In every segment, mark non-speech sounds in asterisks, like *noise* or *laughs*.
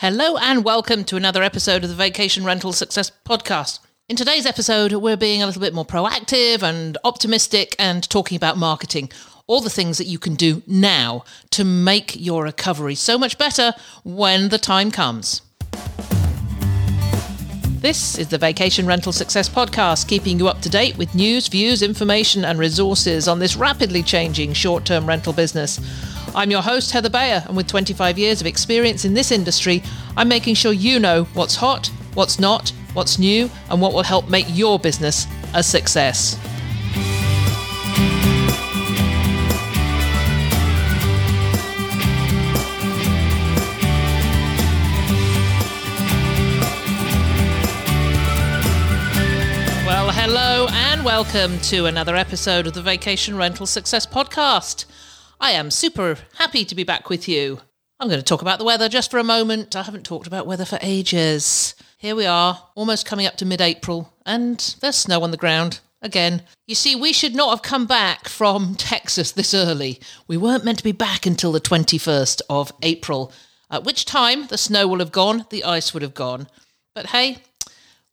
Hello and welcome to another episode of the Vacation Rental Success Podcast. In today's episode, we're being a little bit more proactive and optimistic and talking about marketing. All the things that you can do now to make your recovery so much better when the time comes. This is the Vacation Rental Success Podcast, keeping you up to date with news, views, information, and resources on this rapidly changing short term rental business. I'm your host, Heather Bayer, and with 25 years of experience in this industry, I'm making sure you know what's hot, what's not, what's new, and what will help make your business a success. Well, hello and welcome to another episode of the Vacation Rental Success Podcast. I am super happy to be back with you. I'm going to talk about the weather just for a moment. I haven't talked about weather for ages. Here we are, almost coming up to mid April, and there's snow on the ground again. You see, we should not have come back from *laughs* Texas this early. We weren't meant to be back until the 21st of April, at which time the snow will have gone, the ice would have gone. But hey,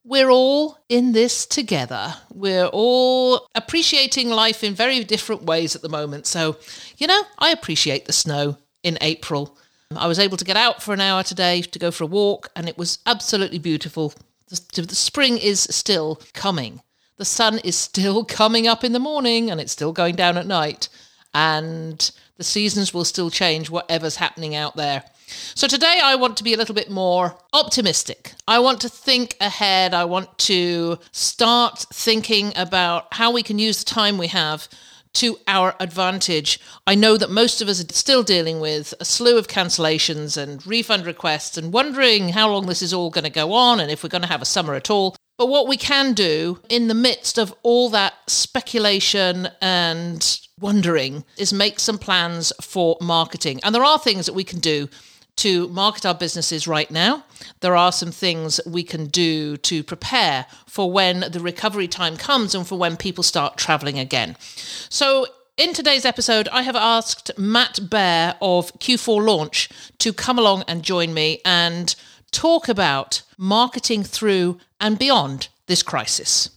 we're all in this together. We're all appreciating life in very different ways at the moment. So, you know, I appreciate the snow in April. I was able to get out for an hour today to go for a walk, and it was absolutely beautiful. The, the spring is still coming. The sun is still *laughs* coming up in the morning, and it's still going down at night. And the seasons will still change, whatever's happening out there. So today I want to be a little bit more optimistic. I want to think ahead. I want to start thinking about how we can use the time we have to our advantage. I know that most of us are still dealing with a slew of cancellations and refund requests and wondering how long this is all going to go on and if we're going to have a summer at all. But what we can do in the midst of all that speculation and wondering is make some plans for marketing. And there are things that we can do to market our businesses right now. There are some things we can do to prepare for when the recovery time comes and for when people start traveling again. So, in today's episode, I have asked Matt Bear of Q4 Launch to come along and join me and talk about marketing through and beyond this crisis.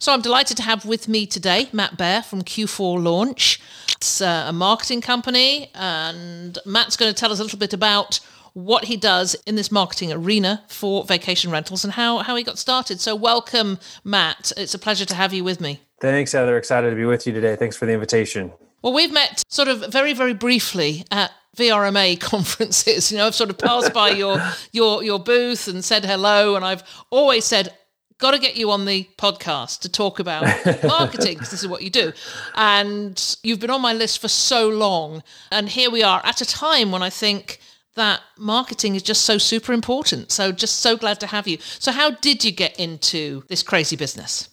So I'm delighted to have with me today Matt Bear from Q4 Launch. It's uh, a marketing company, and Matt's going to tell us a little bit about what he does in this marketing arena for vacation rentals and how, how he got started. So, welcome, Matt. It's a pleasure to have you with me. Thanks, Heather. Excited to be with you today. Thanks for the invitation. Well, we've met sort of very, very briefly at VRMA *laughs* conferences. You know, I've sort of passed by your your your booth and said hello, and I've always said got to get you on the podcast to talk about *laughs* marketing because this is what you do. And you've been on my list for so long. And here we are at a time when I think that marketing is just so super important. So just so glad to have you. So, how did you get into this crazy business?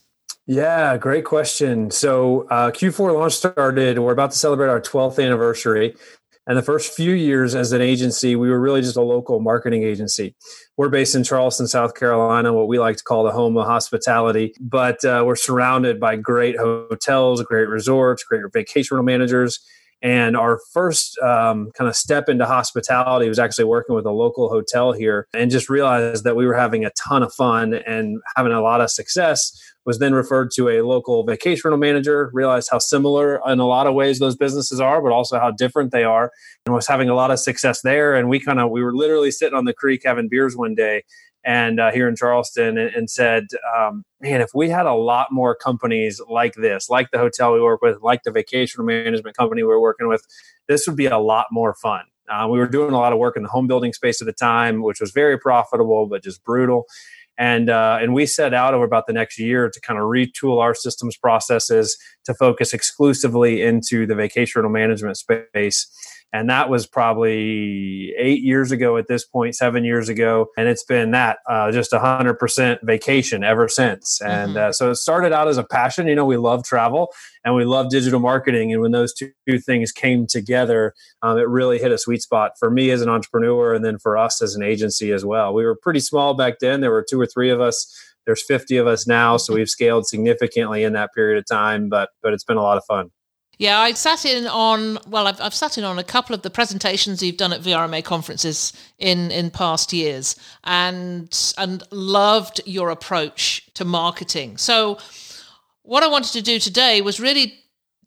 Yeah, great question. So, uh, Q4 launch started, we're about to celebrate our 12th anniversary. And the first few years as an agency, we were really just a local marketing agency. We're based in Charleston, South Carolina, what we like to call the home of hospitality. But uh, we're surrounded by great hotels, great resorts, great vacation rental managers. And our first um, kind of step into hospitality was actually working with a local hotel here and just realized that we were having a ton of fun and having a lot of success was then referred to a local vacation rental manager, realized how similar in a lot of ways those businesses are, but also how different they are, and was having a lot of success there. And we kind of we were literally sitting on the creek having beers one day, and uh, here in Charleston, and, and said, um, "Man, if we had a lot more companies like this, like the hotel we work with, like the vacation management company we we're working with, this would be a lot more fun." Uh, we were doing a lot of work in the home building space at the time, which was very profitable, but just brutal and uh, and we set out over about the next year to kind of retool our systems processes to focus exclusively into the vacation rental management space and that was probably eight years ago at this point seven years ago. And it's been that uh, just 100% vacation ever since. And mm-hmm. uh, so it started out as a passion. You know we love travel and we love digital marketing. And when those two, things came together um, it really hit a sweet spot for me as an entrepreneur and then for us as an agency as well. We were pretty small back then. There were two or three of us. There's 50 of us now. So we've scaled significantly in that period of time but but it's been a lot of fun Yeah, I sat in on well, I've, I've sat in on a couple of the presentations you've done at VRMA conferences in in past years, and and loved your approach to marketing. So, what I wanted to do today was really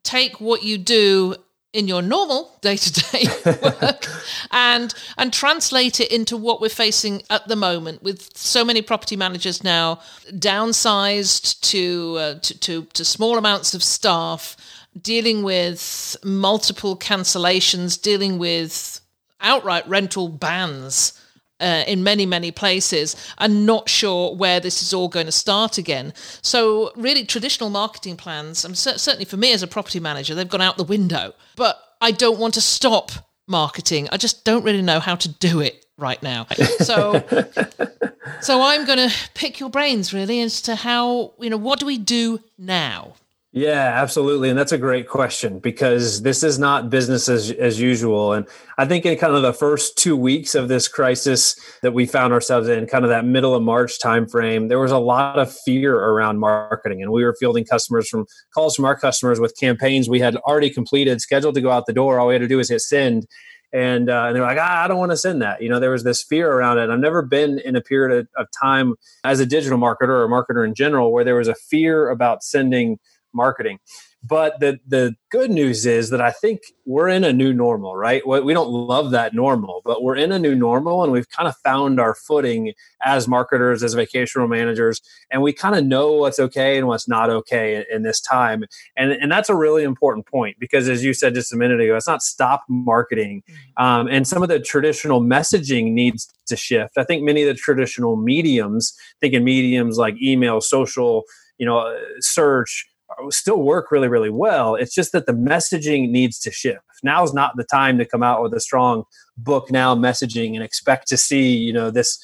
take what you do in your normal day-to-day *laughs* work and and translate it into what we're facing at the moment with so many property managers now downsized to uh, to, to, to small amounts of staff dealing with multiple cancellations dealing with outright rental bans uh, in many, many places and not sure where this is all going to start again. So, really, traditional marketing plans, um, certainly for me as a property manager, they've gone out the window. But I don't want to stop marketing. I just don't really know how to do it right now. So, *laughs* so I'm going to pick your brains really as to how, you know, what do we do now? Yeah, absolutely. And that's a great question because this is not business as, as usual. And I think in kind of the first two weeks of this crisis that we found ourselves in, kind of that middle of March timeframe, there was a lot of fear around marketing. And we were fielding customers from calls from our customers with campaigns we had already completed, scheduled to go out the door. All we had to do was hit send. And, uh, and they're like, ah, I don't want to send that. You know, there was this fear around it. I've never been in a period of, of time as a digital marketer or a marketer in general where there was a fear about sending marketing. But the the good news is that I think we're in a new normal, right? We don't love that normal, but we're in a new normal, and we've kind of found our footing as marketers, as vacational managers, and we kind of know what's okay and what's not okay in, in this time. And and that's a really important point because, as you said just a minute ago, it's not stop marketing, mm-hmm. um, and some of the traditional messaging needs to shift. I think many of the traditional mediums, thinking mediums like email, social, you know, search still work really, really well. It's just that the messaging needs to shift. Now is not the time to come out with a strong book now messaging and expect to see, you know, this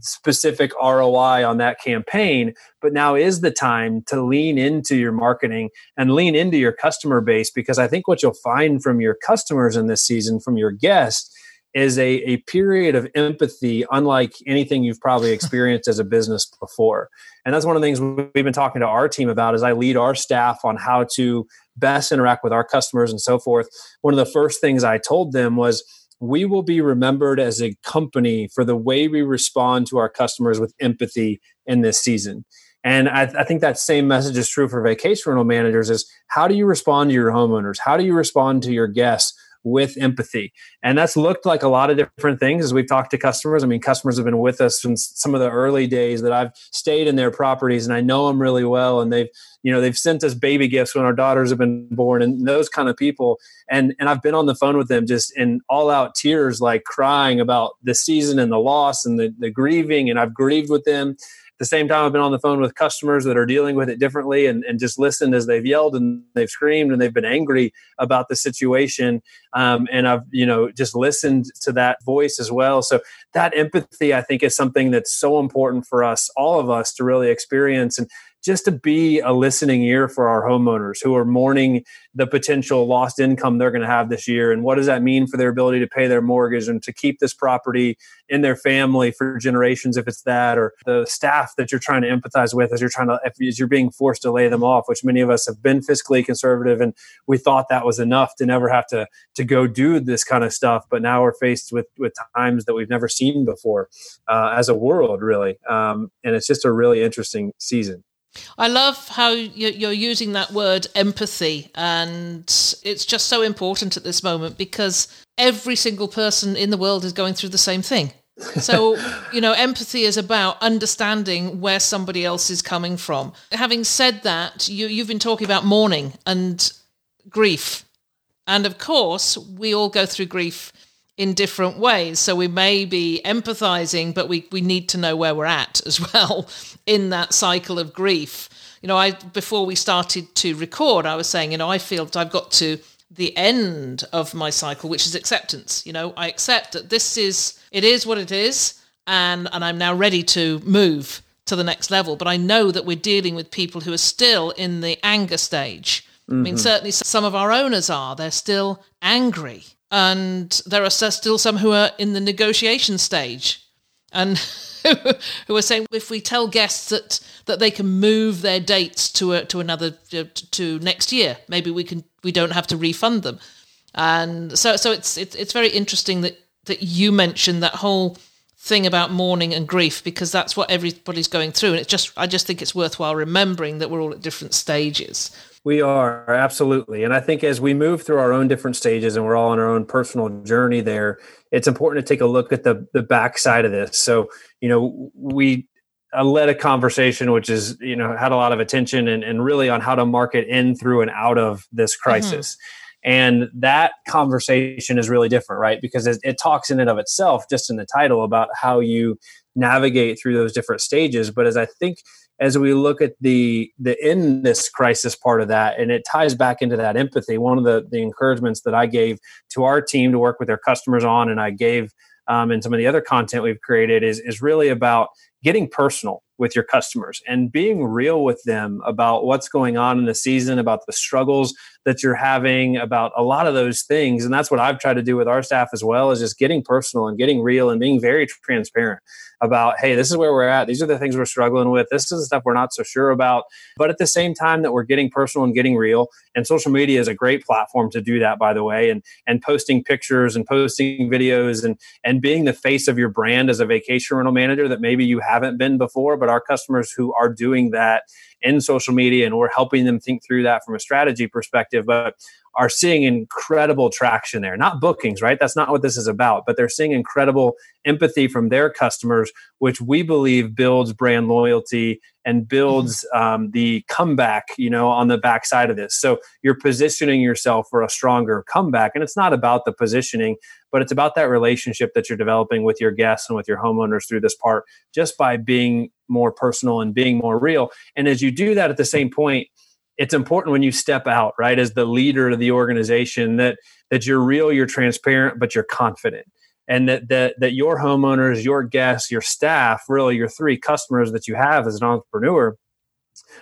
specific ROI on that campaign. But now is the time to lean into your marketing and lean into your customer base because I think what you'll find from your customers in this season, from your guests, is a, a period of empathy unlike anything you've probably *laughs* experienced as a business before. And that's one of the things we've been talking to our team about as i lead our staff on how to best interact with our customers and so forth. One of the first things i told them was we will be remembered as a company for the way we respond to our customers with empathy in this season. And I, I, think that same message is true for vacation rental managers is how do you respond to your homeowners? How do you respond to your guests with empathy. And that's looked like a lot of different things as we've talked to customers. I mean, customers have been with us since some of the early days that I've stayed in their properties and I know them really well. And they've, you know, they've sent us baby gifts when our daughters have been born and those kind of people. And, and I've been on the phone with them just in all out tears, like crying about the season and the loss and the, the grieving. And I've grieved with them the same time, I've been on the phone with customers that are dealing with it differently and, and just listened as they've yelled and they've screamed and they've been angry about the situation. Um, and I've, you know, just listened to that voice as well. So that empathy, I think, is something that's so important for us, all of us, to really experience. And just to be a listening ear for our homeowners who are mourning the potential lost income they're going to have this year and what does that mean for their ability to pay their mortgage and to keep this property in their family for generations if it's that or the staff that you're trying to empathize with as you're trying to as you're being forced to lay them off which many of us have been fiscally conservative and we thought that was enough to never have to to go do this kind of stuff but now we're faced with with times that we've never seen before uh, as a world really. Um, and it's just a really interesting season I love how you're using that word empathy, and it's just so important at this moment because every single person in the world is going through the same thing. So, *laughs* you know, empathy is about understanding where somebody else is coming from. Having said that, you, you've been talking about mourning and grief. And of course, we all go through grief in different ways. So we may be empathizing, but we, we need to know where we're at as *laughs* well in that cycle of grief. You know, I before we started to record, I was saying, you know, I feel I've got to the end of my cycle, which is acceptance. You know, I accept that this is it is what it is, and and I'm now ready to move to the next level. But I know that we're dealing with people who are still in the anger stage. Mm-hmm. I mean, mm-hmm. certainly some of our owners are. They're still angry and there are still some who are in the negotiation stage and *laughs* who are saying if we tell guests that that they can move their dates to a, to another to next year maybe we can we don't have to refund them. And so so it's it's it's very interesting that that you mentioned that whole thing about mourning and grief because that's what everybody's going through and it's just I just think it's worthwhile remembering that we're all at different stages. We are absolutely. And I think as we move through our own different stages and we're all on our own personal journey there, it's important to take a look at the the backside of this. So, you know, we I led a conversation which is, you know, had a lot of attention and, and really on how to market in through and out of this mm-hmm. crisis. Mm-hmm. And that conversation is really different, right? Because it, it, talks in and of itself, just in the title, about how you navigate through those different stages. But as I think as we look at the the in this crisis part of that and it ties back into that empathy. One of the the encouragements that i gave to our team to work with their customers on and i gave um, and some of the other content we've created is is really about getting personal with your customers and being real with them about what's going on in the season, about the struggles that you're having, about a lot of those things. And that's what I've tried to do with our staff as well, is just getting personal and getting real and being very transparent about, hey, this is where we're at. These are the things we're struggling with. This is the stuff we're not so sure about. But at the same time that we're getting personal and getting real, and social media is a great platform to do that, by the way, and and posting pictures and posting videos and and being the face of your brand as a vacation rental manager that maybe you haven't been before, but our customers who are doing that in social media and we're helping them think through that from a strategy perspective. But are seeing incredible traction there. Not bookings, right? That's not what this is about, but they're seeing incredible empathy from their customers, which we believe builds brand loyalty and builds mm-hmm. um, the comeback, you know, on the backside of this. So you're positioning yourself for a stronger comeback. And it's not about the positioning, but it's about that relationship that you're developing with your guests and with your homeowners through this part just by being more personal and being more real. And as you do that at the same point, it's important when you step out right as the leader of the organization that that you're real you're transparent but you're confident. And that that that your homeowners your guests your staff really your three customers that you have as an entrepreneur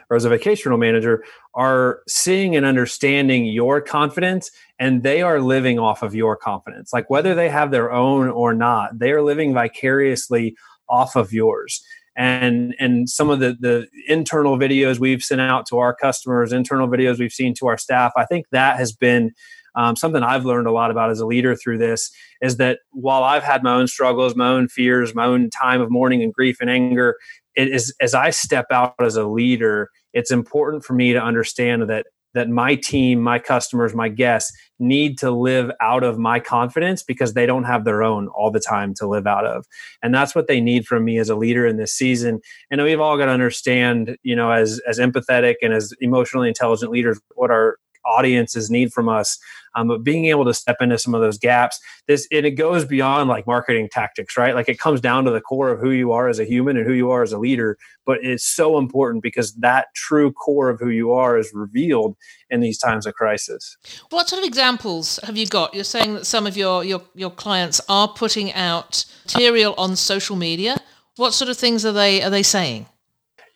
or as a vacational manager are seeing and understanding your confidence and they are living off of your confidence. Like whether they have their own or not they are living vicariously off of yours and and some of the the internal videos we've sent out to our customers internal videos we've seen to our staff i think that has been um, something i've learned a lot about as a leader through this is that while i've had my own struggles my own fears my own time of mourning and grief and anger it is as i step out as a leader it's important for me to understand that that my team, my customers, my guests need to live out of my confidence because they don't have their own all the time to live out of. And that's what they need from me as a leader in this season. And we've all got to understand, you know, as as empathetic and as emotionally intelligent leaders, what our audiences need from us um, but being able to step into some of those gaps this and it goes beyond like marketing tactics right? Like it comes down to the core of who you are as a human and who you are as a leader but it's so important because that true core of who you are is revealed in these times of crisis. What sort of examples have you got? You're saying that some of your your, your clients are putting out material on social media. What sort of things are they are they saying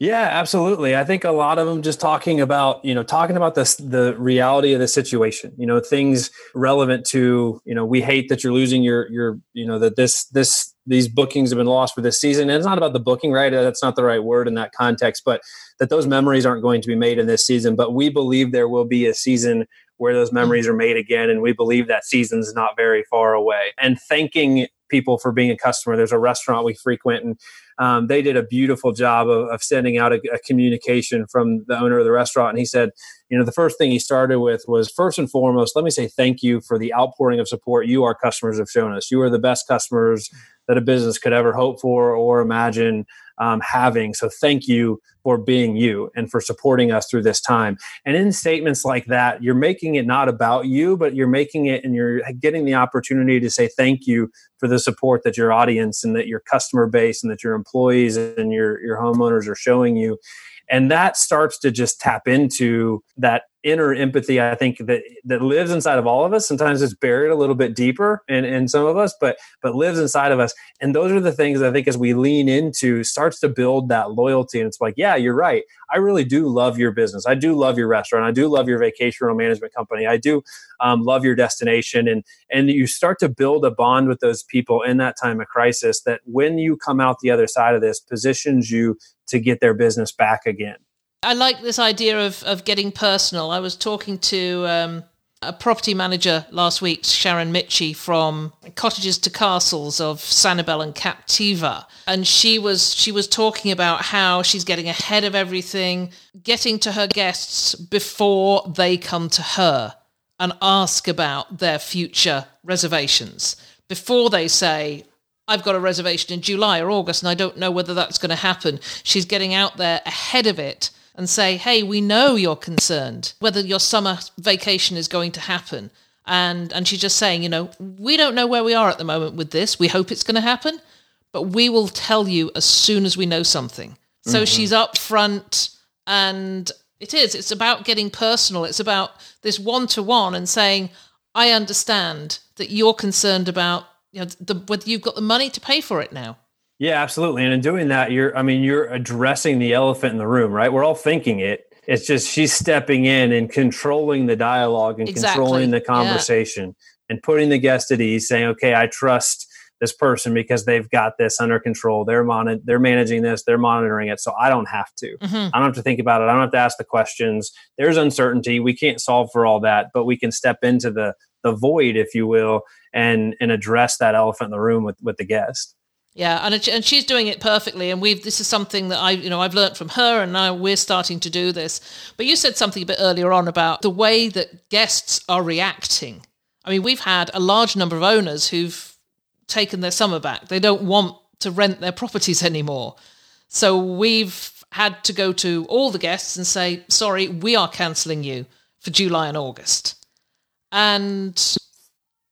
yeah, absolutely. I think a lot of them just talking about, you know, talking about this the reality of the situation, you know, things relevant to, you know, we hate that you're losing your your, you know, that this this these bookings have been lost for this season. And it's not about the booking, right? Uh, that's not the right word in that context, but that those memories aren't going to be made in this season. But we believe there will be a season where those memories are made again. And we believe that season's not very far away. And thanking people for being a customer. There's a restaurant we frequent and um, they did a beautiful job of, of sending out a, a, communication from the owner of the restaurant. And he said, you know, the first thing he started with was first and foremost, let me say thank you for the outpouring of support you, our customers, have shown us. You are the best customers that a business could ever hope for or imagine um, having. So thank you for being you and for supporting us through this time. And in statements like that, you're making it not about you, but you're making it and you're getting the opportunity to say thank you for the support that your audience and that your customer base and that your employees and your, your homeowners are showing you and that starts to just tap into that inner empathy i think that that lives inside of all of us. Sometimes it's buried a little bit deeper in, in some of us but but lives inside of us. And those are the things i think as we lean into starts to build that loyalty. And it's like yeah you're right. I really do love your business. I do love your restaurant. I do love your vacation rental management company. I do um, love your destination. And and you start to build a bond with those people in that time of crisis that when you come out the other side of this positions you to get their business back again. I like this idea of, of getting personal. I was talking to um, a property manager last week, Sharon Mitchie from Cottages to Castles of Sanibel and Captiva, and she was she was talking about how she's getting ahead of everything, getting to her guests before they come to her and ask about their future reservations before they say, I've got a reservation in July or August and I don't know whether that's going to happen. She's getting out there ahead of it and say, hey, we know you're concerned whether your summer vacation is going to happen. And, and she's just saying, you know, we don't know where we are at the moment with this. We hope it's going to happen, but we will tell you as soon as we know something. So mm-hmm. she's upfront and it is. It's about getting personal. It's about this one to one and saying, I understand that you're concerned about you know the, whether you've got the money to pay for it now. Yeah, absolutely. And in doing that, you're I mean, you're addressing the elephant in the room, right? We're all thinking it. It's just she's stepping in and controlling the dialogue and exactly. controlling the conversation yeah. and putting the guest at ease, saying, "Okay, I trust this person because they've got this under control. They're mon- they're managing this, they're monitoring it. So I don't have to. Mm-hmm. I don't have to think about it. I don't have to ask the questions. There's uncertainty. We can't solve for all that, but we can step into the the void, if you will, and and address that elephant in the room with with the guest. Yeah, and and she's doing it perfectly, and we've this is something that I you know I've learned from her, and now we're starting to do this. But you said something a bit earlier on about the way that guests are reacting. I mean, we've had a large number of owners who've taken their summer back; they don't want to rent their properties anymore. So we've had to go to all the guests and say, "Sorry, we are cancelling you for July and August." and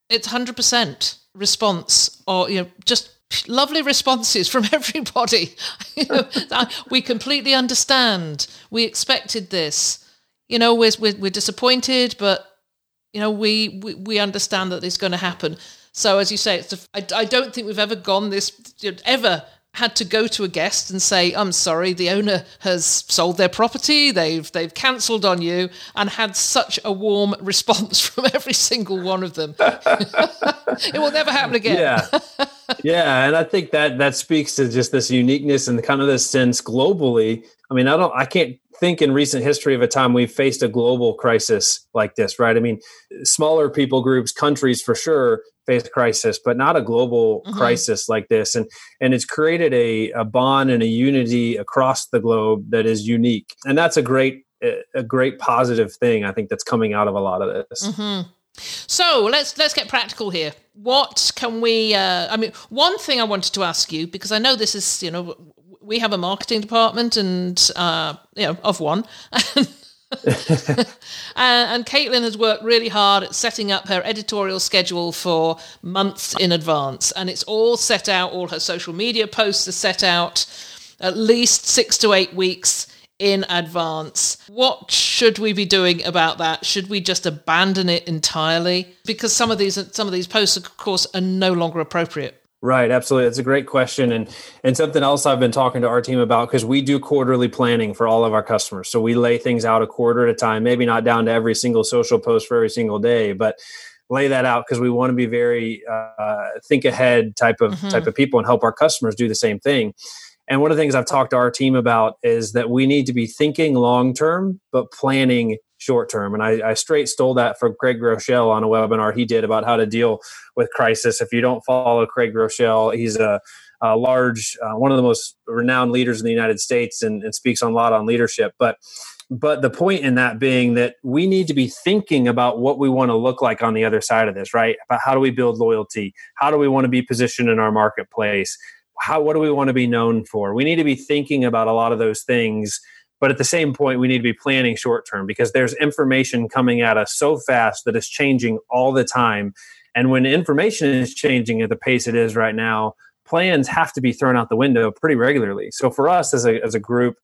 it's 100% response or you know just lovely responses from *laughs* everybody. We completely understand. We expected this. You know we're, we're, we're disappointed but you know we, we, we understand that it's going to happen. So as you say it's a, I, I don't think we've ever gone this ever had to go to a guest and say, "I'm sorry, the owner has sold their property. They've they've cancelled on you," and had such a warm *laughs* response from every single one of them. *laughs* it will never happen again. Yeah, yeah, and I think that that speaks to just this uniqueness and kind of this sense globally. I mean, I don't, I can't think in recent history of a time we've faced a global crisis like this, right? I mean, smaller people groups, countries for sure face a crisis, but not a global mm-hmm. crisis like this. And and it's created a, a bond and a unity across the globe that is unique. And that's a great a great positive thing I think that's coming out of a lot of this. Mm-hmm. So let's let's get practical here. What can we? Uh, I mean, one thing I wanted to ask you because I know this is you know we have a marketing department and uh, you know of one. *laughs* and *laughs* Caitlin has worked really hard at setting up her editorial schedule for months in advance. And it's all set out, all her social media posts are set out at least six to eight weeks in advance. What should we be doing about that? Should we just abandon it entirely? Because some of these some of these posts, of course, are no longer appropriate. Right, absolutely. That's a great question, and and something else I've been talking to our team about because we do quarterly planning for all of our customers. So we lay things out a quarter at a time, maybe not down to every single social post for every single day, but lay that out because we want to be very uh, think ahead type of mm-hmm. type of people and help our customers do the same thing. And one of the things I've talked to our team about is that we need to be thinking long term, but planning short term. And I, I, straight stole that from Craig Groeschel on a webinar he did about how to deal with crisis. If you don't follow Craig Groeschel, he's a, a large, uh, one of the most renowned leaders in the United States and, and speaks a lot on leadership. But but the point in that being that we need to be thinking about what we want to look like on the other side of this, right? About how do we build loyalty? How do we want to be positioned in our marketplace? How what do we want to be known for? We need to be thinking about a lot of those things but at the same point, we need to be planning short term because there's information coming at us so fast that it's changing all the time. And when information is changing at the pace it is right now, plans have to be thrown out the window pretty regularly. So for us as a, as a group,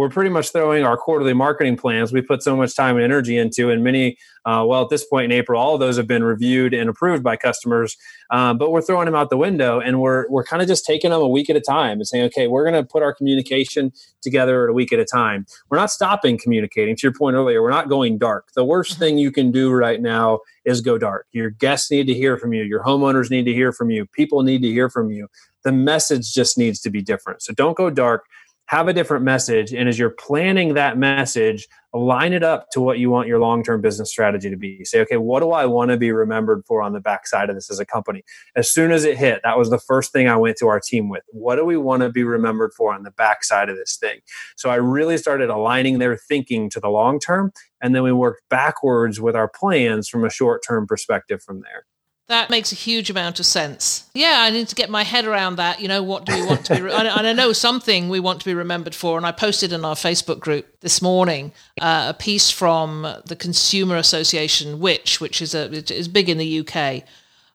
we're pretty much throwing our quarterly marketing plans. We put so much time and energy into and many uh, well at this point in april all of those have been reviewed and approved by customers um, but we're throwing them out the window and we're, we're kind of just taking them a week at a time and saying okay we're going to put our communication together at a week at a time. We're not stopping communicating to your point earlier we're not going dark. The worst mm-hmm. thing you can do right now is go dark. Your guests need to hear from you your homeowners need to hear from you people need to hear from you. The message just needs to be different. So don't go dark have a different message. And as you're planning that message, line it up to what you want your long term business strategy to be. Say, okay, what do I want to be remembered for on the backside of this as a company? As soon as it hit, that was the first thing I went to our team with. What do we want to be remembered for on the backside of this thing? So I really started aligning their thinking to the long term. And then we worked backwards with our plans from a short term perspective from there. That makes a huge amount of sense. Yeah, I need to get my head around that. You know, what do we want to be? Re- and I know something we want to be remembered for. And I posted in our Facebook group this morning uh, a piece from the Consumer Association, which which is a is big in the UK,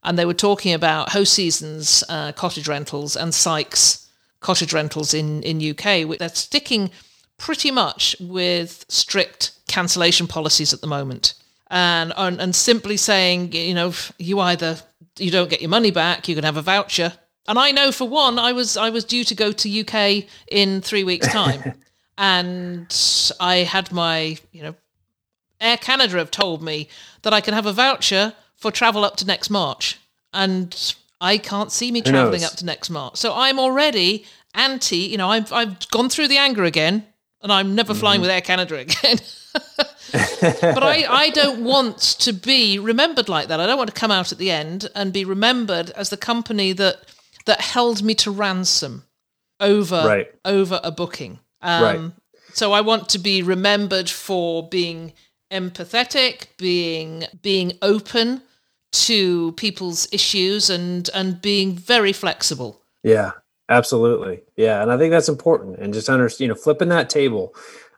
and they were talking about Hoseasons uh, cottage rentals and Sykes cottage rentals in in UK. They're sticking pretty much with strict cancellation policies at the moment and, and and simply saying, you know, you either you don't get your money back, you can have a voucher. And I know for one, I was I was due to go to UK in three weeks' time, *laughs* and I had my you know, Air Canada have told me that I can have a voucher for travel up to next March, and I can't see me traveling up to next March. So I'm already anti. You know, I've I've gone through the anger again, and I'm never mm-hmm. flying with Air Canada *laughs* again. But I, I don't want to be remembered like that. I don't want to come out at the end and be remembered as the company that that held me to ransom over right. over a booking. Um, right. So I want to be remembered for being empathetic, being being open to people's issues, and and being very flexible. Yeah, absolutely. Yeah, and I think that's important. And just understand, you know, flipping that table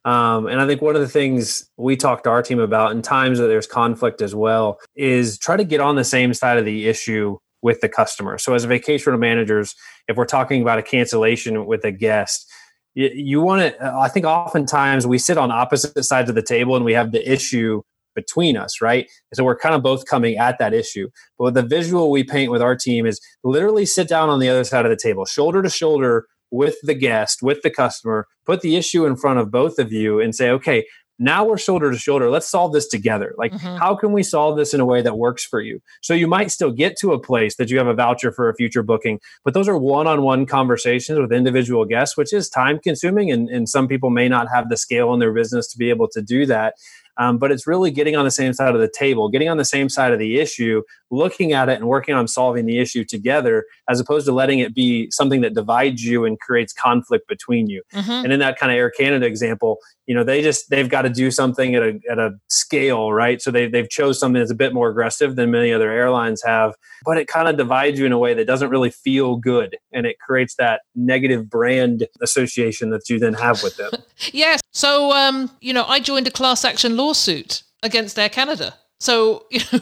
um, and I think one of the things we talked to our team about in times that there's conflict as well is try to get on the same side of the issue with the customer. So as a vacation managers, if we're talking about a cancellation with a guest, you, you want to, I think oftentimes we sit on opposite sides of the table and we have the issue between us, right? So we're kind of both coming at that issue. But the visual we paint with our team is literally sit down on the other side of the table, shoulder to shoulder with the guest, with the customer, put the issue in front of both of you and say, okay, now we're shoulder to shoulder. Let's solve this together. Like, mm-hmm. how can we solve this in a way that works for you? So you might still get to a place that you have a voucher for a future booking, but those are one on one conversations with individual guests, which is time consuming. And, and some people may not have the scale in their business to be able to do that. Um, but it's really getting on the same side of the table, getting on the same side of the issue, looking at it and working on solving the issue together, as opposed to letting it be something that divides you and creates conflict between you. Mm-hmm. And in that kind of Air Canada example, you know, they just they've got to do something at a at a scale, right? So they they've chose something that's a bit more aggressive than many other airlines have, but it kind of divides you in a way that doesn't really feel good, and it creates that negative brand association that you then have with them. *laughs* yes. So um, you know, I joined a class action lawsuit against Air Canada. So *laughs* you know,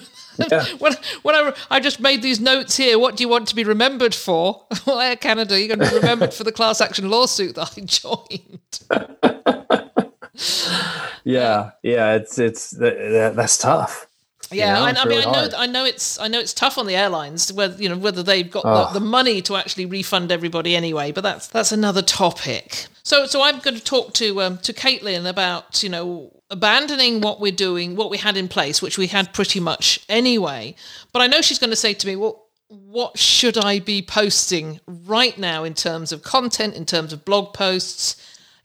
yeah. *laughs* when, when I, I just made these notes here, what do you want to be remembered for? Well, Air Canada, you're going to be remembered for the class action lawsuit that I joined. Yeah, yeah, it's it's that's tough. Yeah, you know, I, I, mean, really I know, I know it's, I know it's tough on the airlines whether you know whether they've got oh. the, the, money to actually refund everybody anyway. But that's that's another topic. So, so I'm going to talk to um, to Caitlin about you know abandoning what we're doing, what we had in place, which we had pretty much anyway. But I know she's going to say to me, well, what should I be posting right now in terms of content, in terms of blog posts?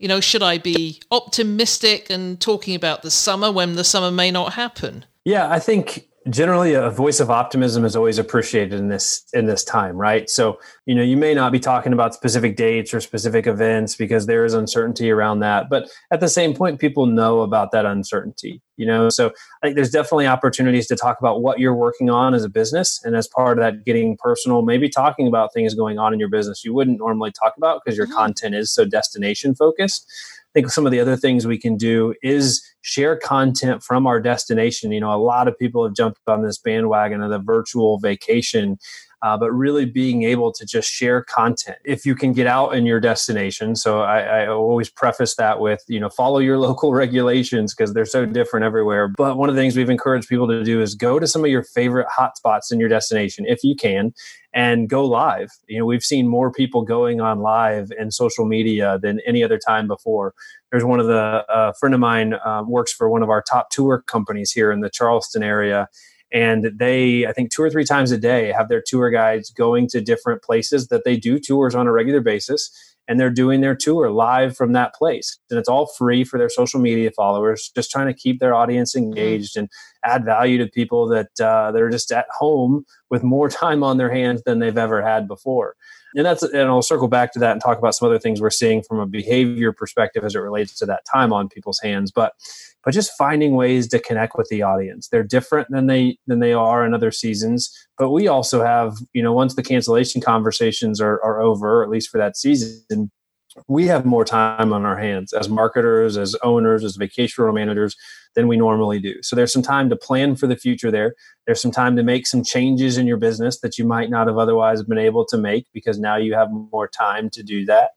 You know, should I be optimistic and talking about the summer when the summer may not happen? Yeah, I think generally a voice of optimism is always appreciated in this in this time right? So you know you may not be talking about specific dates or specific events because there is uncertainty around that but at the same point people know about that uncertainty you know? So i think there's definitely opportunities to talk about what you're working on as a business and as part of that getting personal maybe talking about things going on in your business you wouldn't normally talk about because your mm-hmm. content is so destination focused think some of the other things we can do is share content from our destination. You know, a lot of people have jumped on this bandwagon of the virtual vacation uh, but really being able to just share content if you can get out in your destination. So I, I always preface that with, you know, follow your *laughs* local regulations because they're so different everywhere. But one of the things we've encouraged people to do is go to some of your favorite hotspots in your destination if you can and go live. You know, we've seen more people going on live in social media than any other time before. There's one of the friend of mine uh, works for one of our top tour companies here in the Charleston area, and they i think two or three times a day have their tour guides going to different places that they do tours on a regular basis and they're doing their tour live from that place. And it's all free for their social media followers, just trying to keep their audience mm-hmm. engaged and add value to people that uh, that are just at home with more *laughs* time on their hands than they've ever had before. And that's and I'll circle back to that and talk about some other things we're seeing from a behavior perspective as it relates to that time on people's hands. But but just finding ways to connect with the audience. They're different than they than they are in other seasons. But we also have, you know, once the cancellation conversations are, are over, at least for that season, we have more time on our hands as marketers, as owners, as vacation rental managers than we normally do. So there's some time to plan for the future there. There's some time to make some changes in your business that you might not have otherwise been able to make because now you have more time to do that.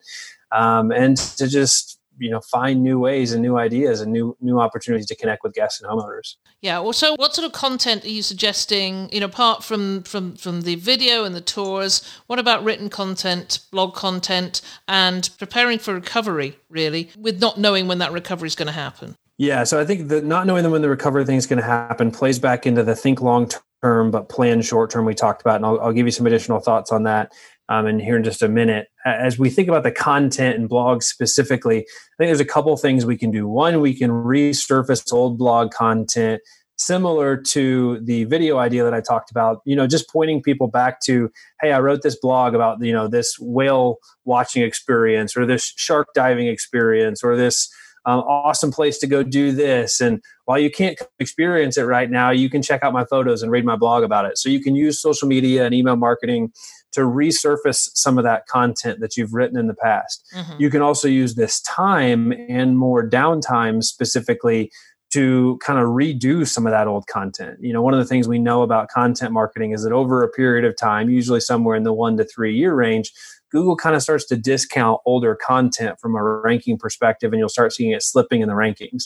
Um, and to just you know find new ways and new ideas and new new opportunities to connect with guests and homeowners. Yeah well so what sort of content are you suggesting you know apart from from from the video and the tours what about written content blog content and preparing for recovery really with not knowing when that recovery is going to happen? Yeah so i think that not knowing when the recovery thing is going to happen plays back into the think long term but plan short term we talked about and I'll, I'll give you some additional thoughts on that um, and here in just a minute. As we think about the content and blogs specifically, I think there's a couple things we can do. One, we can resurface old blog content similar to the video idea that I talked about, you know, just pointing people back to, hey, I wrote this blog about, you know, this whale watching experience or this shark diving experience or this um, awesome place to go do this. And while you can't experience it right now, you can check out my photos and read my blog about it. So you can use social media and email marketing to resurface some of that content that you've written in the past. Mm-hmm. You can also use this time and more downtime specifically to kind of redo some of that old content. You know, one of the things we know about content marketing is that over a period of time, usually somewhere in the one to three year range, Google kind of starts to discount older content from a ranking perspective, and you'll start seeing it slipping in the rankings.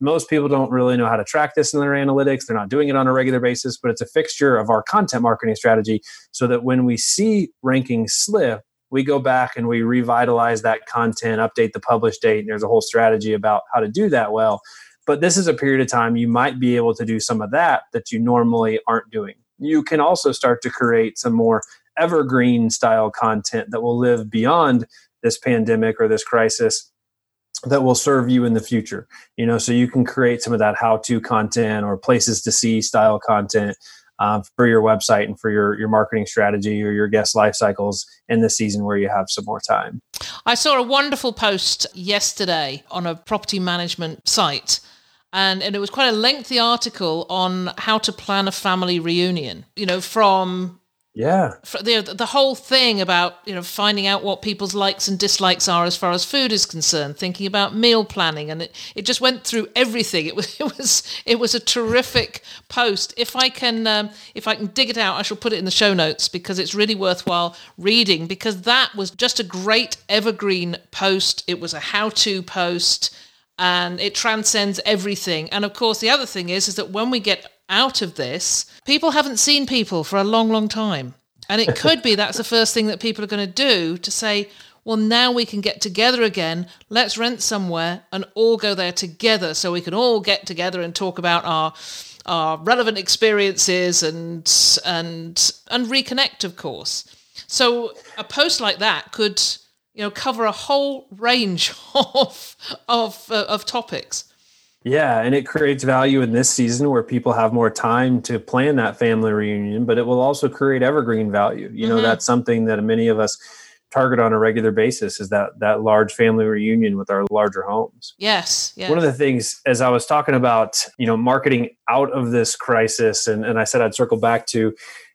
Most people don't really know how to track this in their analytics. They're not doing it on a regular basis, but it's a fixture of our content marketing strategy so that when we see rankings slip, we go back and we revitalize that content, update the publish date, and there's a whole strategy about how to do that well. But this is a period of time you might be able to do some of that that you normally aren't doing. You can also start to create some more evergreen style content that will live beyond this pandemic or this crisis that will serve you in the future you know? So you can create some of that how to content or places to see style content uh, for your website and for your your marketing strategy or your guest life cycles in the season where you have some more time. I saw a wonderful post yesterday on a property management site and, and it was quite a lengthy article on how to plan a family reunion you know from yeah. The, the whole thing about, you know, finding out what people's likes and dislikes are as far as food is concerned, thinking about meal planning and it, it just went through everything. It was *laughs* it was it was a terrific post. If I can um, if I can dig it out, I shall put it in the show notes because it's really worthwhile reading because that was just a great evergreen post. It was a how-to post and it transcends everything. And of course, the other thing is is that when we get out of this, people haven't seen people for a long, long time. And it could be that's the first thing that people are going to do to say, well, now we can get together again. Let's rent somewhere and all go there together so we can all get together and talk about our our relevant experiences and and and reconnect, of course. So a post like that could, you know, cover a whole range *laughs* of of uh, of topics. Yeah, and it creates value in this season where people have more time to plan that family reunion, but it will also create evergreen value. You know, mm-hmm. that's something that many of us target on a regular basis is that that large family reunion with our larger homes. Yes, yes. One of the things as I was talking about, you know, marketing out of this crisis and, and I said I'd circle back to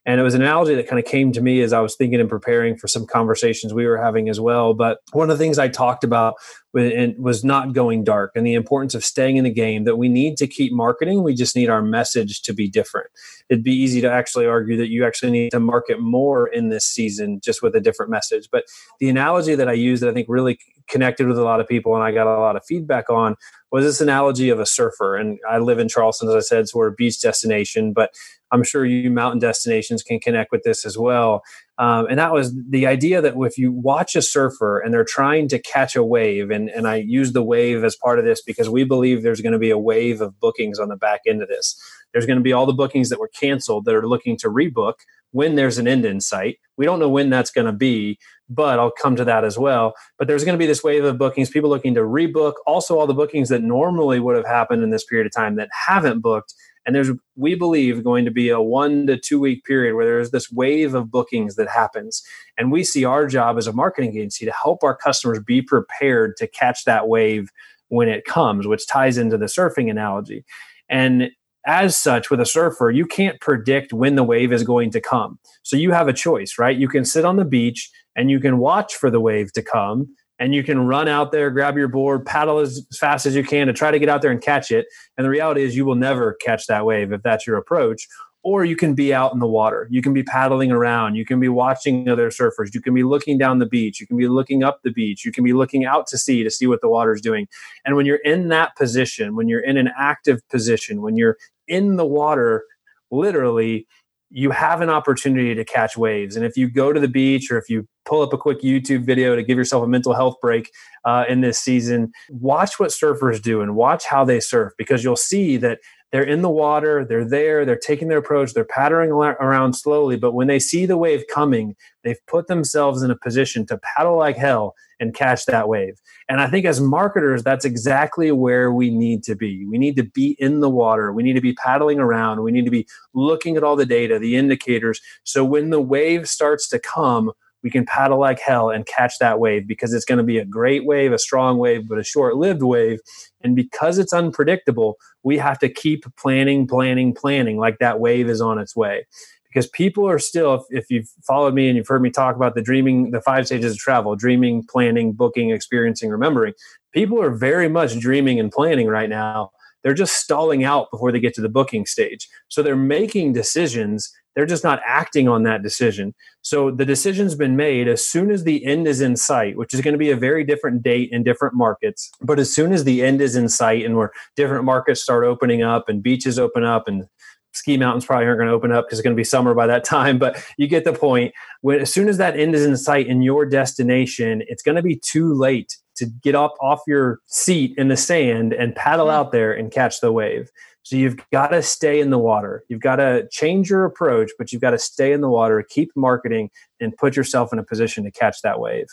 and it was an analogy that kind of came to me as I was thinking and preparing for some conversations we were having as well. But one of the things I talked about was not going dark and the importance of staying in the game that we need to keep marketing. We just need our message to be different. It'd be easy to actually argue that you actually need to market more in this season just with a different message. But the analogy that I used that I think really connected with a lot of people and I got a lot of feedback on was this analogy of a surfer. And I live in Charleston, as I said, so we're a beach destination, but I'm sure you mountain destinations can connect with this as well. Um, and that was the idea that if you watch a surfer and they're trying to catch a wave, and, and I use the wave as part of this because we believe there's going to be a wave of bookings on the back end of this. There's going to be all the bookings that were canceled that are looking to rebook when there's an end in sight. We don't know when that's going to be, but I'll come to that as well. But there's going to be this wave of bookings, people looking to rebook, also all the bookings that normally would have happened in this period of time that haven't booked. And there's, we believe, going to be a one to two week period where there's this wave of bookings that happens. And we see our job as a marketing agency to help our customers be prepared to catch that wave when it comes, which ties into the surfing analogy. And as such, with a surfer, you can't predict when the wave is going to come. So you have a choice, right? You can sit on the beach and you can watch for the wave to come and you can run out there, grab your board, paddle as fast as you can to try to get out there and catch it. And the reality is, you will never catch that wave if that's your approach. Or you can be out in the water. You can be paddling around. You can be watching other surfers. You can be looking down the beach. You can be looking up the beach. You can be looking out to sea to see what the water is doing. And when you're in that position, when you're in an active position, when you're in the water, literally, you have an opportunity to catch waves. And if you go to the beach or if you pull up a quick YouTube video to give yourself a mental health break uh, in this season, watch what surfers do and watch how they surf because you'll see that they're in the water, they're there, they're taking their approach, they're pattering around slowly. But when they see the wave coming, they've put themselves in a position to paddle like hell and catch that wave. And I think as marketers, that's exactly where we need to be. We need to be in the water. We need to be paddling around. We need to be looking at all the data, the indicators. So when the wave starts to come, we can paddle like hell and catch that wave because it's going to be a great wave, a strong wave, but a short lived wave. And because it's unpredictable, we have to keep planning, planning, planning like that wave is on its way. Because people are still, if, if you've followed me and you've heard me talk about the dreaming, the five stages of travel dreaming, planning, booking, experiencing, remembering, people are very much dreaming and planning right now. They're just stalling out before they get to the booking stage. So they're making decisions they're just not acting on that decision. So the decision's been made as soon as the end is in sight, which is going to be a very different date in different markets. But as soon as the end is in sight and where different markets start opening up and beaches open up and ski mountains probably aren't going to open up because it's going to be summer by that *laughs* time but you get the point when as soon as that end is in sight in your destination it's going to be too late to get up off your seat in the sand and paddle mm-hmm. out there and catch the wave so you've got to stay in the water. You've got to change your approach, but you've got to stay in the water, keep marketing, and put yourself in a position to catch that wave.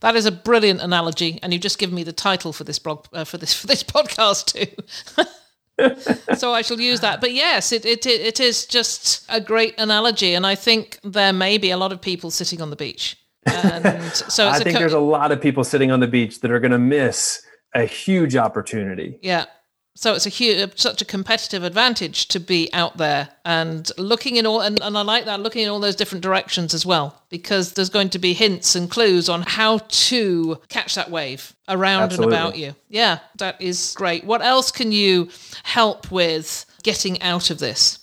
That is a brilliant analogy, and you've just given me the title for this blog uh, for this for this *laughs* podcast too. *laughs* so I shall use that. But yes, it, it it is just a great analogy, and I think there may be a lot of people sitting on the beach. And *laughs* so I think co- there's a lot of people sitting on the beach that are going to miss a huge opportunity. Yeah, so it's a huge, uh, such a competitive advantage to be out there and looking in all, and, and I like that, looking in all those different directions as well, because there's going to be hints and clues on how to catch that wave around Absolutely. and about you. Yeah, that is great. What else can you help with getting out of this?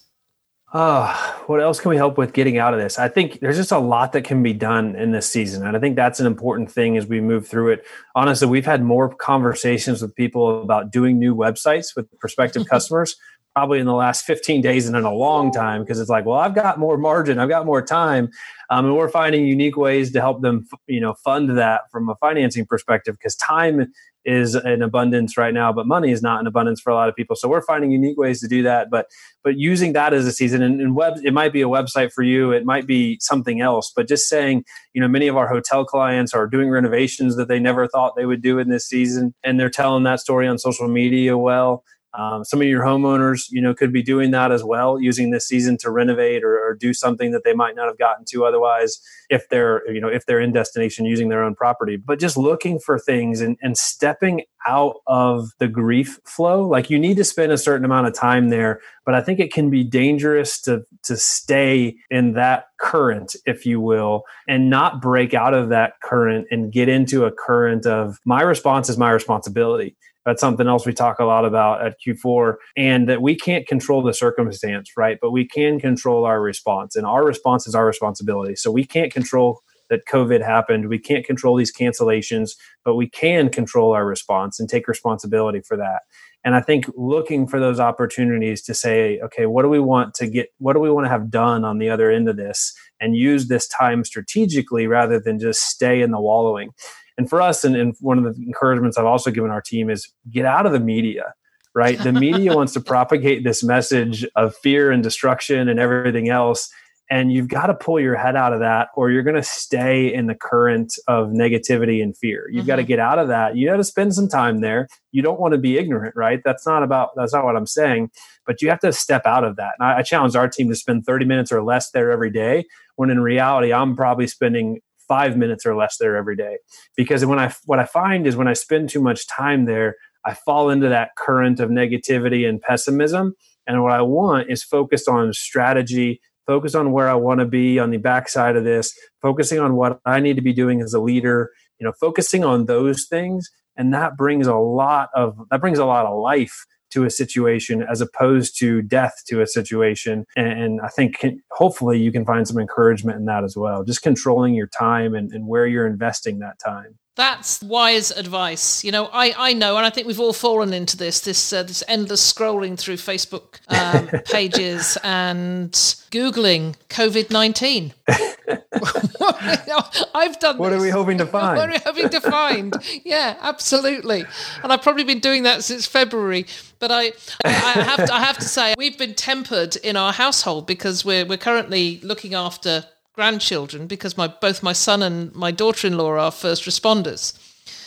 Uh, what else can we help with getting out of this? I think there's just a lot that can be done in this season. And I think that's an important thing as we move through it. Honestly, we've had more conversations with people about doing new websites with prospective *laughs* customers probably in the last 15 days and in a long time because it's like, well, I've got more margin, I've got more time. Um, and we're finding unique ways to help them, you know, fund that from a financing perspective because time is in abundance right now, but money is not in abundance for a lot of people. So we're finding unique ways to do that. But but using that as a season and, and web, it might be a website for you, it might be something else. But just saying, you know, many of our hotel clients are doing renovations that they never thought they would do in this season, and they're telling that story on social media well. Um, some of your homeowners, you know, could be doing that as well, using this season to renovate or, or, do something that they might not have gotten to otherwise if they're, you know, if they're in destination using their own property. But just looking for things and, and stepping out of the grief flow. Like you need to spend a certain amount of time there, but I think it can be dangerous to to stay in that current, if you will, and not break out of that current and get into a current of my response is my responsibility that's something else we talk a lot about at Q4, and that we can't control the circumstance, right? But we can control our response, and our response is our responsibility. So we can't control that COVID happened. We can't control these cancellations, but we can control our response and take responsibility for that. And I think looking for those opportunities to say, okay, what do we want to get, what do we want to have done on the other end of this and use this time strategically rather than just stay in the wallowing. And for us, and, and one of the encouragements I've also given our team is get out of the media right? The media *laughs* wants to propagate this message of fear and destruction and everything else. and you've got to pull your head out of that or you're going to stay in the current of negativity and fear you've mm-hmm. got to get out of that you got to spend some time there you don't want to be ignorant right that's not about that's not what i'm saying but you have to step out of that and I, I challenge our team to spend 30 minutes or less there every day when in reality i'm probably spending five minutes or less there every day because when i what i find is when i spend too much time there i fall into that current of negativity and pessimism and what I want is focused on strategy, focus on where I want to be on the backside of this, focusing on what I need to be doing as a leader, you know, focusing on those things. And that brings a lot of that brings a lot of life to a situation as opposed to death to a situation. And, and I think hopefully you can find some encouragement in that as well. Just controlling your time and, and where you're investing that time. That's wise advice. You know, I, I know, and I think we've all fallen into this this uh, this endless scrolling through Facebook um, *laughs* pages and googling COVID nineteen. *laughs* *laughs* I've done. What this. are we *laughs* hoping to find? What are we hoping to find? yeah, absolutely. And I've probably been doing that since February. But I, I have, to, I have to say, we've been tempered in our household because we're we're currently looking after grandchildren because my both my son and my daughter-in-law are first responders.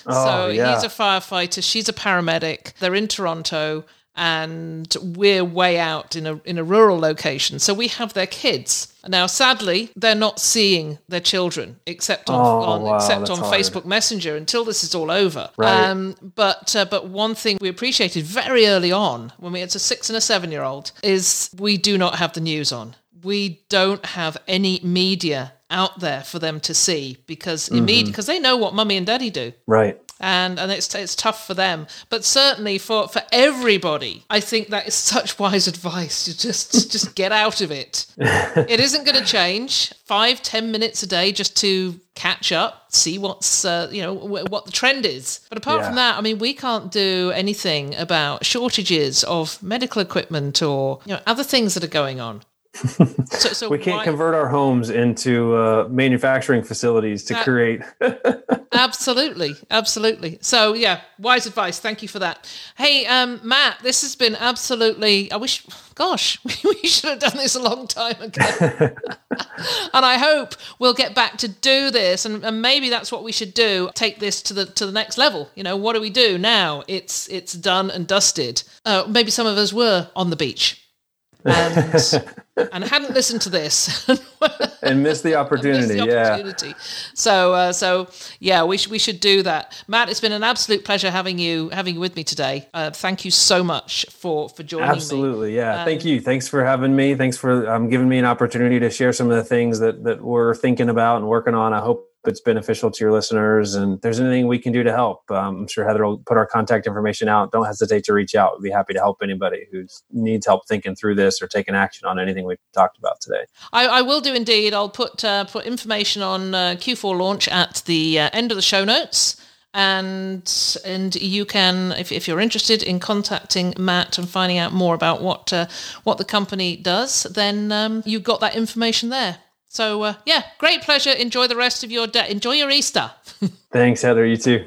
Oh, so yeah. he's a firefighter, she's a paramedic. They're in Toronto and we're way out in a in a rural location. So we have their kids. Now sadly, they're not seeing their children except on, oh, on wow, except on hard. Facebook Messenger until this is all over. Right. Um, but uh, but one thing we appreciated very early on when we had a 6 and a 7 year old is we do not have the news on we don't have any media out there for them to see because mm-hmm. immediately because they know what mummy and daddy do. Right. And and it's it's tough for them. But certainly for for everybody i think that is such *laughs* wise advice. To just just get out of it. *laughs* It isn't going to change. Five ten minutes a day just to catch up see what's uh, you know what the trend is. But apart yeah. from that i mean we can't do anything about shortages of medical equipment or you know other things that are going on so, so *laughs* we can't why, convert our homes into uh, manufacturing facilities to uh, create. *laughs* absolutely, absolutely. So yeah, wise advice. Thank you for that. Hey, um, Matt, this has been absolutely. I wish, gosh, *laughs* we should have done this a long time ago. and I hope we'll get back to do this, and, and maybe that's what we should do. Take this to the to the next level. You know, what do we do now? It's it's done and dusted. Uh, maybe some of us were on the beach and *laughs* and hadn't listened to this *laughs* and missed the *laughs* opportunity. Missed the opportunity. Yeah. So uh, so yeah, we sh- we should do that. Matt, it's been an absolute pleasure having you having you with me today. Uh, thank you so much for for joining Absolutely, me. yeah. Um, thank you. Thanks for having me. Thanks for um, giving me an opportunity to share some of the things that that we're thinking about and working on. I hope it's beneficial to your listeners and there's anything we can do to help um, i'm sure heather will put our contact information out. Don't hesitate to reach out. We'd be happy to help anybody who needs help thinking through this or taking action on anything we've talked about today. I, I will do indeed. I'll put uh, put information on uh, q4 launch at the uh, end of the show notes. And and you can if, if you're interested in contacting Matt and finding out more about what uh, what the company does then um, you've got that information there so, uh, yeah, great pleasure. Enjoy the rest of your day. Enjoy your Easter. *laughs* Thanks, Heather. You too.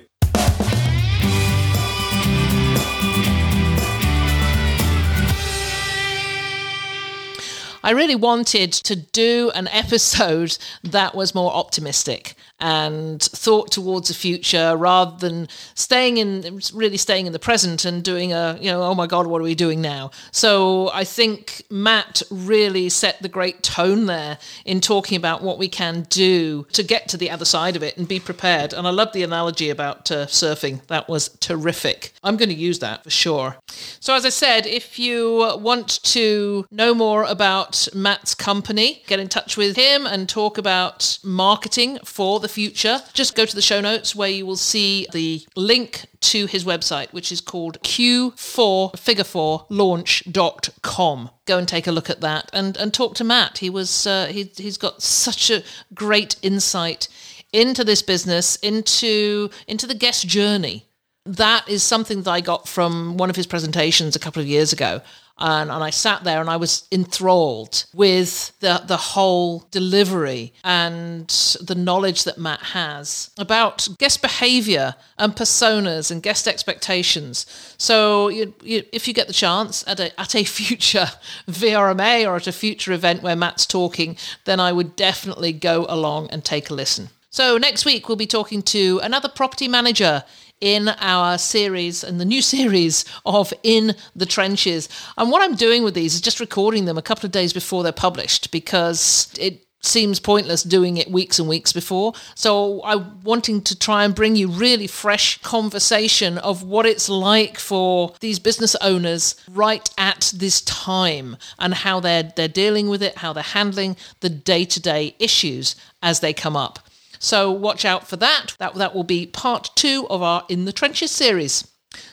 I really wanted to do an episode that was more optimistic and thought towards the future rather than staying in really staying in the present and doing a you know oh my god what are we doing now? So i think matt really set the great tone there in talking about what we can do to get to the other side of it and be prepared. And i love the analogy about uh, surfing. That was terrific. I'm going to use that for sure. So as i said if you want to know more about matt's company get in touch with him and talk about marketing for the future, just go to the show notes where you will see the link to his website, which is called Q4 figure 4 launch.com. Go and take a look at that and, and talk to Matt. He was uh, he, he's got such a great insight into this business, into into the guest journey. That is something that I got from one of his presentations a couple of years ago. And, and I sat there and I was enthralled with the, the whole delivery and the knowledge that Matt has about guest behavior and personas and guest expectations. So you, you, if you get the chance at a, at a *laughs* future VRMA or at a future event where Matt's talking, then I would definitely go along and take a listen. So next week we'll be talking to another property manager in our series and the new *laughs* series of In the Trenches. And what I'm doing with these is just recording them a couple of days before they're published because it seems pointless doing it weeks and weeks before. So I'm wanting to try and bring you really fresh conversation of what it's like for these business owners right at this time and how they're they're dealing with it, how they're handling the day-to-day issues as they come up. So watch out for that. That, that will be part two of our In the Trenches series.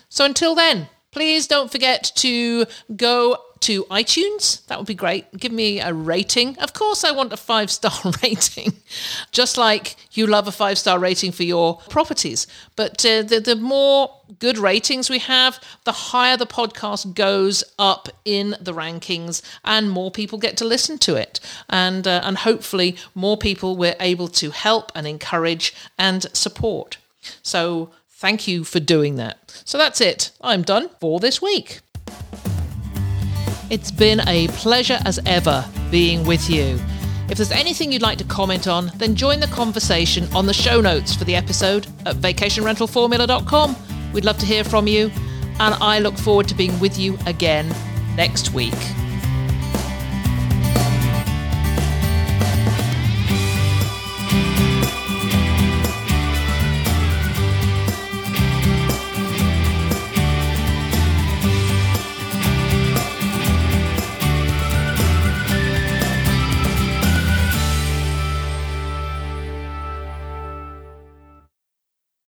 So until then, please don't forget to go to iTunes. That would be great. Give me a rating. Of course, I want a five star *laughs* rating, just like you love a five star rating for your properties. But uh, the, the more good ratings we have, the higher the podcast goes up in the rankings, and more people get to listen to it. And, uh, and hopefully, more people we're able to help and encourage and support. So, thank you for doing that. So, that's it. I'm done for this week. It's been a pleasure as ever being with you. If there's anything you'd like to comment on, then join the conversation on the show notes for the episode at vacationrentalformula.com. We'd love to hear from you, and I look forward to being with you again next week.